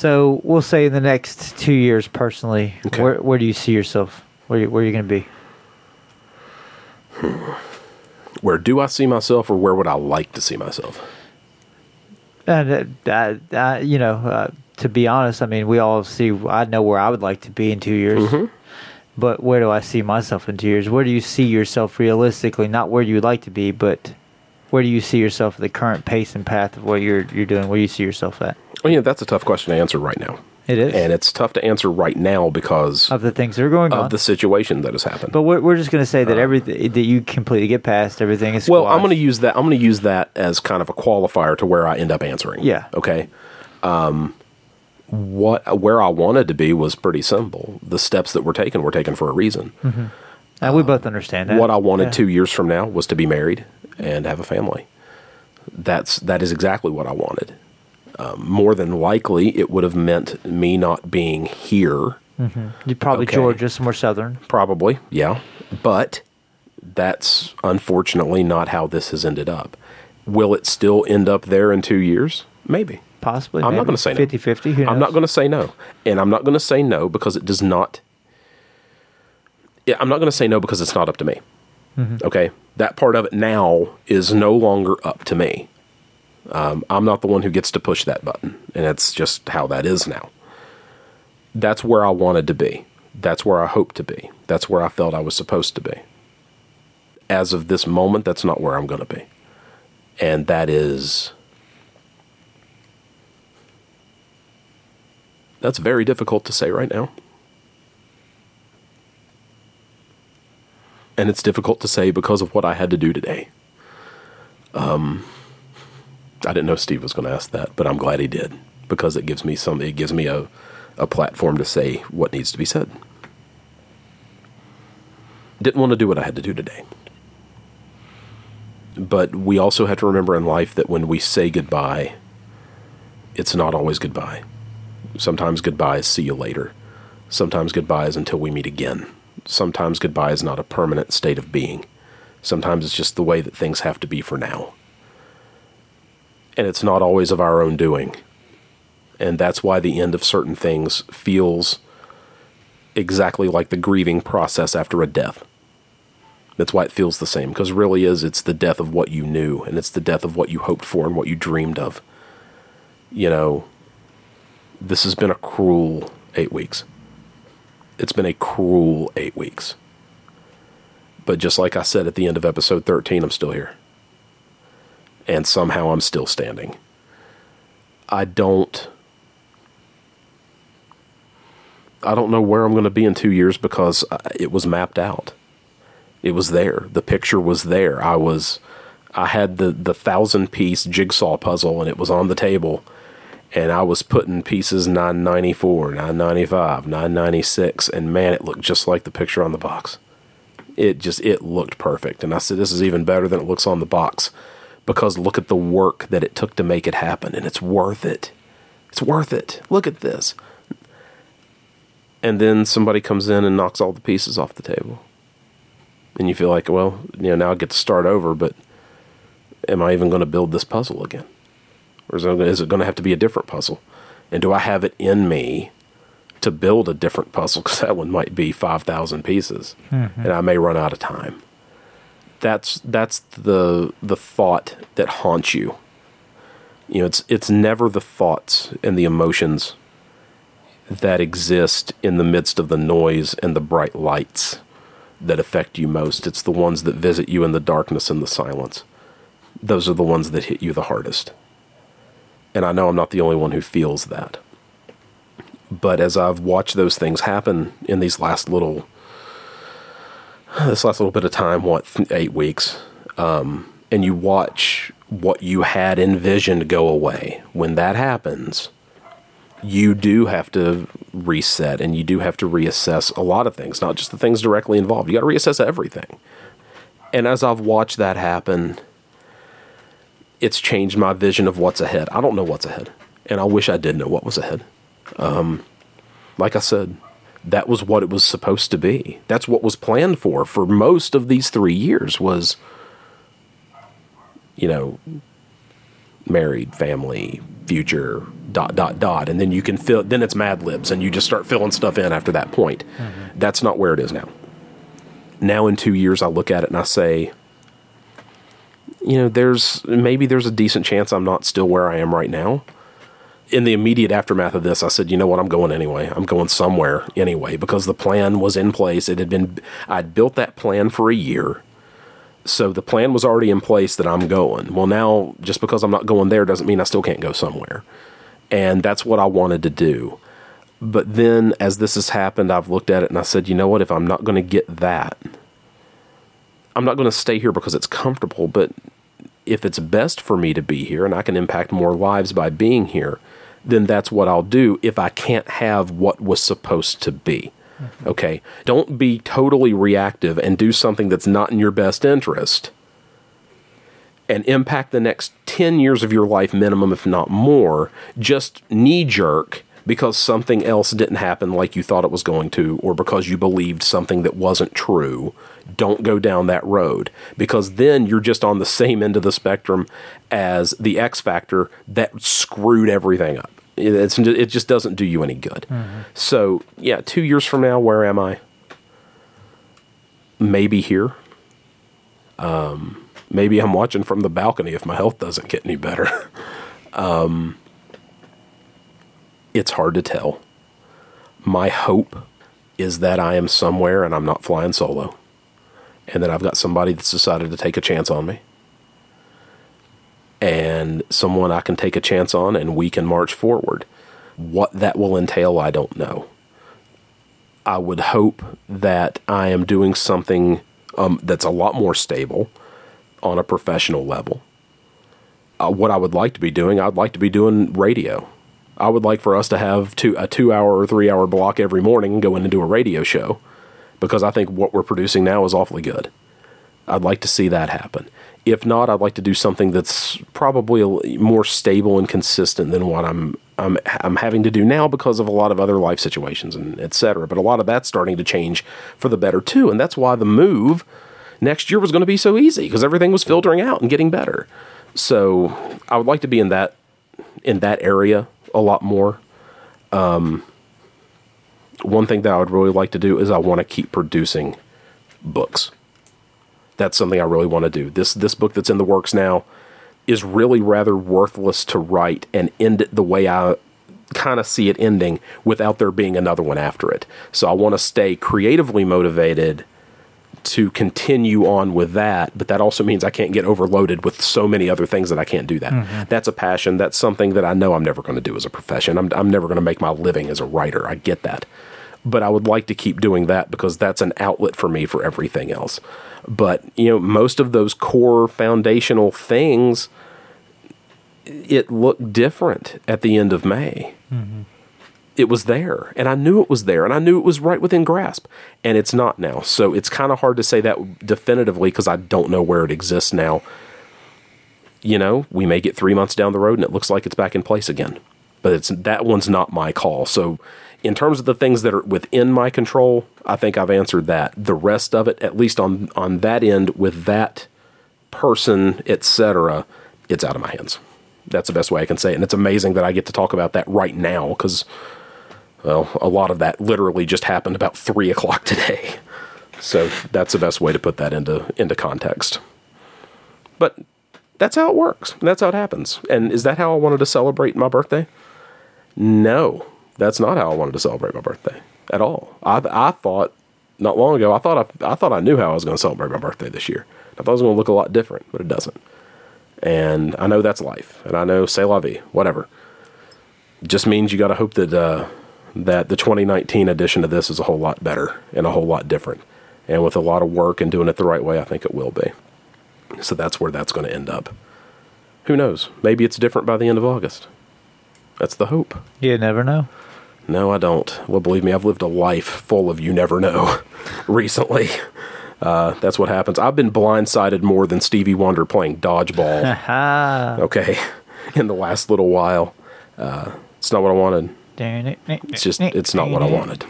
So we'll say in the next two years, personally, Okay. where where do you see yourself? Where you, where are you going to be? Where do I see myself, or where would I like to see myself? And uh, uh, you know, uh, to be honest, I mean, we all see. I know where I would like to be in two years, Mm-hmm. but where do I see myself in two years? Where do you see yourself realistically? Not where you would like to be, but where do you see yourself at the current pace and path of what you're you're doing? Where do you see yourself at? Well, yeah, that's a tough question to answer right now, It is, and it's tough to answer right now because of the things that are going on. of the situation that has happened. but we're, we're just going to say that everything that you completely get past everything is Well, I'm going to use that. I'm going to use that as kind of a qualifier to where I end up answering. Yeah. Okay. Um, what where I wanted to be was pretty simple. The steps that were taken were taken for a reason. And we both understand that. What I wanted Yeah. two years from now was to be married and have a family. That's that is exactly what I wanted. Um, more than likely, it would have meant me not being here. You probably Okay. Georgia, somewhere southern. Probably, yeah. But that's unfortunately not how this has ended up. Will it still end up there in two years? Maybe. Possibly. I'm not going to say no. 50 50. I'm not going to say no. And I'm not going to say no because it does not. I'm not going to say no because it's not up to me. Okay? That part of it now is no longer up to me. Um, I'm not the one who gets to push that button. And that's just how that is now. That's where I wanted to be. That's where I hoped to be. That's where I felt I was supposed to be. As of this moment, that's not where I'm going to be. And that is. That's very difficult to say right now. And it's difficult to say because of what I had to do today. Um, I didn't know Steve was going to ask that, but I'm glad he did because it gives me some. It gives me a, a platform to say what needs to be said. Didn't want to do what I had to do today. But we also have to remember in life that when we say goodbye, it's not always goodbye. Sometimes goodbye is see you later. Sometimes goodbye is until we meet again. Sometimes goodbye is not a permanent state of being. Sometimes it's just the way that things have to be for now. And it's not always of our own doing. And that's why the end of certain things feels exactly like the grieving process after a death. That's why it feels the same, because really is it's the death of what you knew, and it's the death of what you hoped for and what you dreamed of. You know, this has been a cruel eight weeks. It's been a cruel eight weeks. But just like I said at the end of episode 13, I'm still here. And somehow I'm still standing. I don't. I don't know where I'm going to be in two years because uh, it was mapped out. It was there. The picture was there. I was. I had the, the thousand piece jigsaw puzzle and it was on the table and I was putting pieces 994, 995, 996, and man, it looked just like the picture on the box. It just it looked perfect, and I said this is even better than it looks on the box because look at the work that it took to make it happen, and it's worth it. It's worth it. Look at this. And then somebody comes in and knocks all the pieces off the table, and you feel like, well, you know, now I get to start over, but am I even going to build this puzzle again? Or is it, is it going to have to be a different puzzle? And do I have it in me to build a different puzzle? Because that one might be 5,000 pieces mm-hmm. and I may run out of time. That's, that's the, the thought that haunts you. You know, it's, it's never the thoughts and the emotions that exist in the midst of the noise and the bright lights that affect you most. It's the ones that visit you in the darkness and the silence. Those are the ones that hit you the hardest. And I know I'm not the only one who feels that. But as I've watched those things happen in these last little, this last little bit of time, what, eight weeks, um, and you watch what you had envisioned go away, when that happens, you do have to reset and you do have to reassess a lot of things, not just the things directly involved. You got to reassess everything. And as I've watched that happen, it's changed my vision of what's ahead. I don't know what's ahead, and I wish I did know what was ahead. Um, like I said, that was what it was supposed to be. That's what was planned for for most of these three years. Was you know, married, family, future dot dot dot and then you can fill then it's mad libs and you just start filling stuff in after that point that's not where it is now now in two years i look at it and i say you know there's maybe there's a decent chance i'm not still where i am right now in the immediate aftermath of this i said you know what i'm going anyway i'm going somewhere anyway because the plan was in place it had been i'd built that plan for a year so the plan was already in place that I'm going. Well, now just because I'm not going there doesn't mean I still can't go somewhere. And that's what I wanted to do. But then as this has happened, I've looked at it and I said, you know what? If I'm not going to get that, I'm not going to stay here because it's comfortable. But if it's best for me to be here and I can impact more lives by being here, then that's what I'll do if I can't have what was supposed to be. Mm-hmm. Okay. Don't be totally reactive and do something that's not in your best interest and impact the next 10 years of your life minimum, if not more, just knee jerk because something else didn't happen like you thought it was going to, or because you believed something that wasn't true. Don't go down that road because then you're just on the same end of the spectrum as the X Factor that screwed everything up. It's, it just doesn't do you any good. Mm-hmm. So, yeah, two years from now, where am I? Maybe here. Um, maybe I'm watching from the balcony if my health doesn't get any better. um, it's hard to tell. My hope is that I am somewhere and I'm not flying solo, and that I've got somebody that's decided to take a chance on me and someone I can take a chance on and we can march forward. What that will entail, I don't know. I would hope that I am doing something um, that's a lot more stable on a professional level. Uh, what I would like to be doing, I'd like to be doing radio. I would like for us to have two, a two hour or three hour block every morning going go in and do a radio show because I think what we're producing now is awfully good. I'd like to see that happen. If not, I'd like to do something that's probably more stable and consistent than what I'm I'm I'm having to do now because of a lot of other life situations and et cetera. But a lot of that's starting to change for the better too, and that's why the move next year was going to be so easy because everything was filtering out and getting better. So I would like to be in that in that area a lot more. Um, one thing that I would really like to do is I want to keep producing books that's something I really want to do. This this book that's in the works now is really rather worthless to write and end it the way I kind of see it ending without there being another one after it. So I want to stay creatively motivated to continue on with that, but that also means I can't get overloaded with so many other things that I can't do that. Mm-hmm. That's a passion. That's something that I know I'm never going to do as a profession. I'm, I'm never going to make my living as a writer. I get that. But I would like to keep doing that because that's an outlet for me for everything else. But, you know, most of those core foundational things, it looked different at the end of May. Mm-hmm. It was there, and I knew it was there, and I knew it was right within grasp, and it's not now. So it's kind of hard to say that definitively because I don't know where it exists now. You know, we may get three months down the road and it looks like it's back in place again, but it's that one's not my call. So in terms of the things that are within my control, I think I've answered that. The rest of it, at least on on that end, with that person, etc., it's out of my hands. That's the best way I can say it. And it's amazing that I get to talk about that right now because, well, a lot of that literally just happened about three o'clock today. So that's the best way to put that into into context. But that's how it works. That's how it happens. And is that how I wanted to celebrate my birthday? No, that's not how I wanted to celebrate my birthday at all. I I thought not long ago I thought I, I thought I knew how I was going to celebrate my birthday this year. I thought it was going to look a lot different, but it doesn't. And I know that's life, and I know c'est la vie, whatever. Just means you got to hope that uh, that the 2019 edition of this is a whole lot better and a whole lot different, and with a lot of work and doing it the right way, I think it will be. So that's where that's going to end up. Who knows? Maybe it's different by the end of August. That's the hope. You never know. No, I don't. Well, believe me, I've lived a life full of you never know recently. Uh, that's what happens. I've been blindsided more than Stevie Wonder playing dodgeball. okay, in the last little while. Uh, it's not what I wanted. It's just, it's not what I wanted.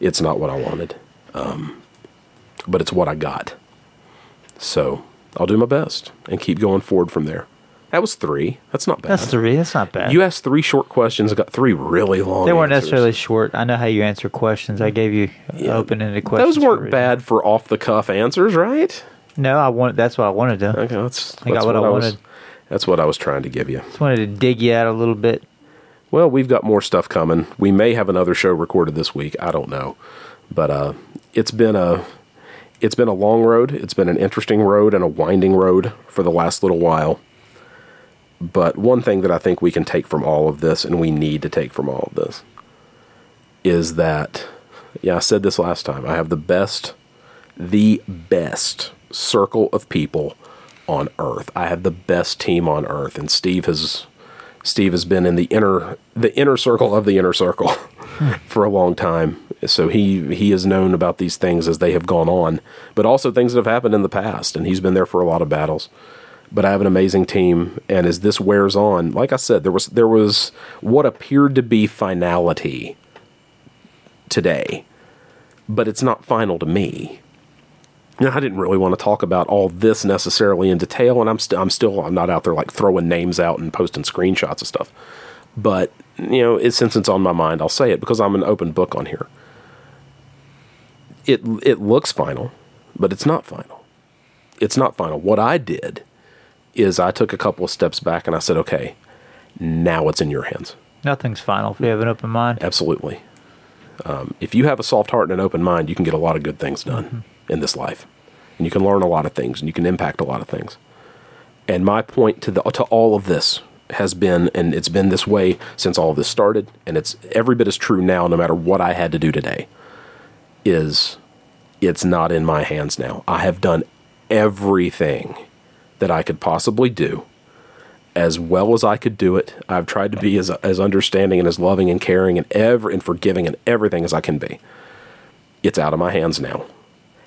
It's not what I wanted. Um, but it's what I got. So I'll do my best and keep going forward from there. That was three. That's not bad. That's three. That's not bad. You asked three short questions and got three really long. they weren't answers. necessarily short. I know how you answer questions. I gave you Yeah. open-ended questions. Those weren't reason. bad for off the cuff answers, right? No, I want. That's what I wanted to. Okay, that's, I got that's what I was. wanted. That's what I was trying to give you. Just wanted to dig you out a little bit. Well, we've got more stuff coming. We may have another show recorded this week. I don't know, but uh, it's been a it's been a long road. It's been an interesting road and a winding road for the last little while. But one thing that I think we can take from all of this, and we need to take from all of this, is that yeah, I said this last time. I have the best, the best circle of people on earth. I have the best team on earth, and Steve has Steve has been in the inner the inner circle of the inner circle for a long time. So he he has known about these things as they have gone on, but also things that have happened in the past, and he's been there for a lot of battles. But I have an amazing team, and as this wears on, like I said, there was there was what appeared to be finality today, but it's not final to me. Now, I didn't really want to talk about all this necessarily in detail, and I'm still I'm still I'm not out there like throwing names out and posting screenshots and stuff. But you know, it, since it's on my mind, I'll say it because I'm an open book on here. It it looks final, but it's not final. It's not final. What I did is I took a couple of steps back and I said, okay, now it's in your hands. Nothing's final if you have an open mind. Absolutely. Um, if you have a soft heart and an open mind, you can get a lot of good things done in this life, and you can learn a lot of things, and you can impact a lot of things. And my point to the to all of this has been, and it's been this way since all of this started, and it's every bit as true now, no matter what I had to do today. Is it's not in my hands now. I have done everything that I could possibly do as well as I could do it. I've tried to be as as understanding and as loving and caring and ever and forgiving and everything as I can be. It's out of my hands now.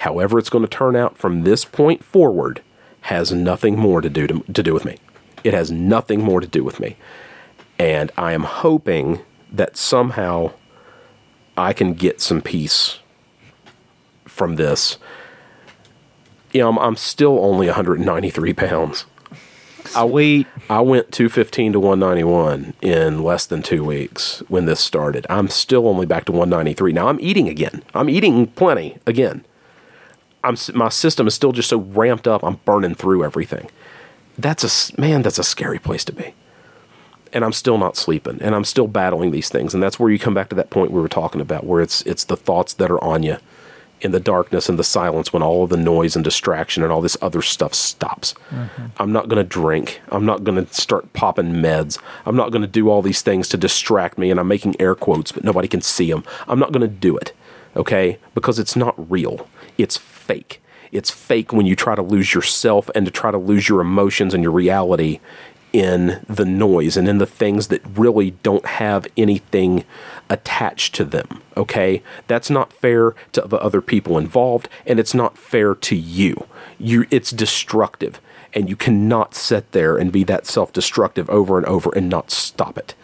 However, it's going to turn out from this point forward has nothing more to do to, to do with me. It has nothing more to do with me. And I am hoping that somehow I can get some peace from this. You know, I'm, I'm still only 193 pounds. Sweet. I went 215 to 191 in less than two weeks when this started. I'm still only back to 193. Now I'm eating again. I'm eating plenty again. I'm my system is still just so ramped up. I'm burning through everything. That's a man. That's a scary place to be. And I'm still not sleeping, and I'm still battling these things. And that's where you come back to that point we were talking about, where it's it's the thoughts that are on you in the darkness and the silence when all of the noise and distraction and all this other stuff stops. Mm-hmm. I'm not going to drink. I'm not going to start popping meds. I'm not going to do all these things to distract me. And I'm making air quotes, but nobody can see them. I'm not going to do it, okay? Because it's not real. It's fake. It's fake when you try to lose yourself and to try to lose your emotions and your reality in the noise and in the things that really don't have anything attached to them. Okay? That's not fair to the other people involved and it's not fair to you. You it's destructive and you cannot sit there and be that self-destructive over and over and not stop it.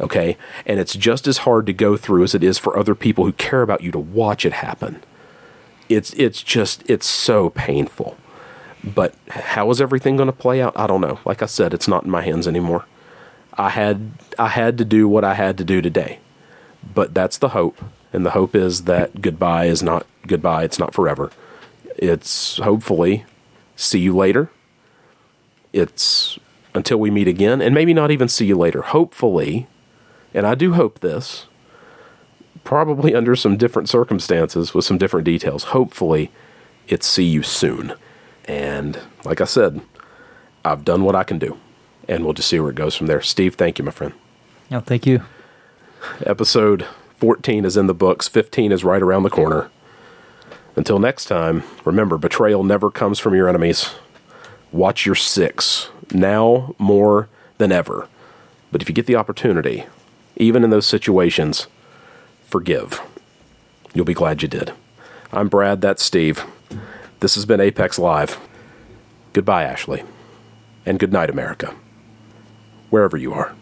Okay? And it's just as hard to go through as it is for other people who care about you to watch it happen. It's it's just it's so painful. But how is everything going to play out? I don't know. Like I said, it's not in my hands anymore. I had I had to do what I had to do today. But that's the hope. And the hope is that goodbye is not goodbye, it's not forever. It's hopefully see you later. It's until we meet again and maybe not even see you later. Hopefully, and I do hope this, probably under some different circumstances with some different details. Hopefully, it's see you soon. And like I said, I've done what I can do, and we'll just see where it goes from there. Steve, thank you, my friend. No, thank you. Episode 14 is in the books, 15 is right around the corner. Until next time, remember betrayal never comes from your enemies. Watch your six, now more than ever. But if you get the opportunity, even in those situations, forgive. You'll be glad you did. I'm Brad, that's Steve. This has been Apex Live. Goodbye, Ashley. And good night, America. Wherever you are.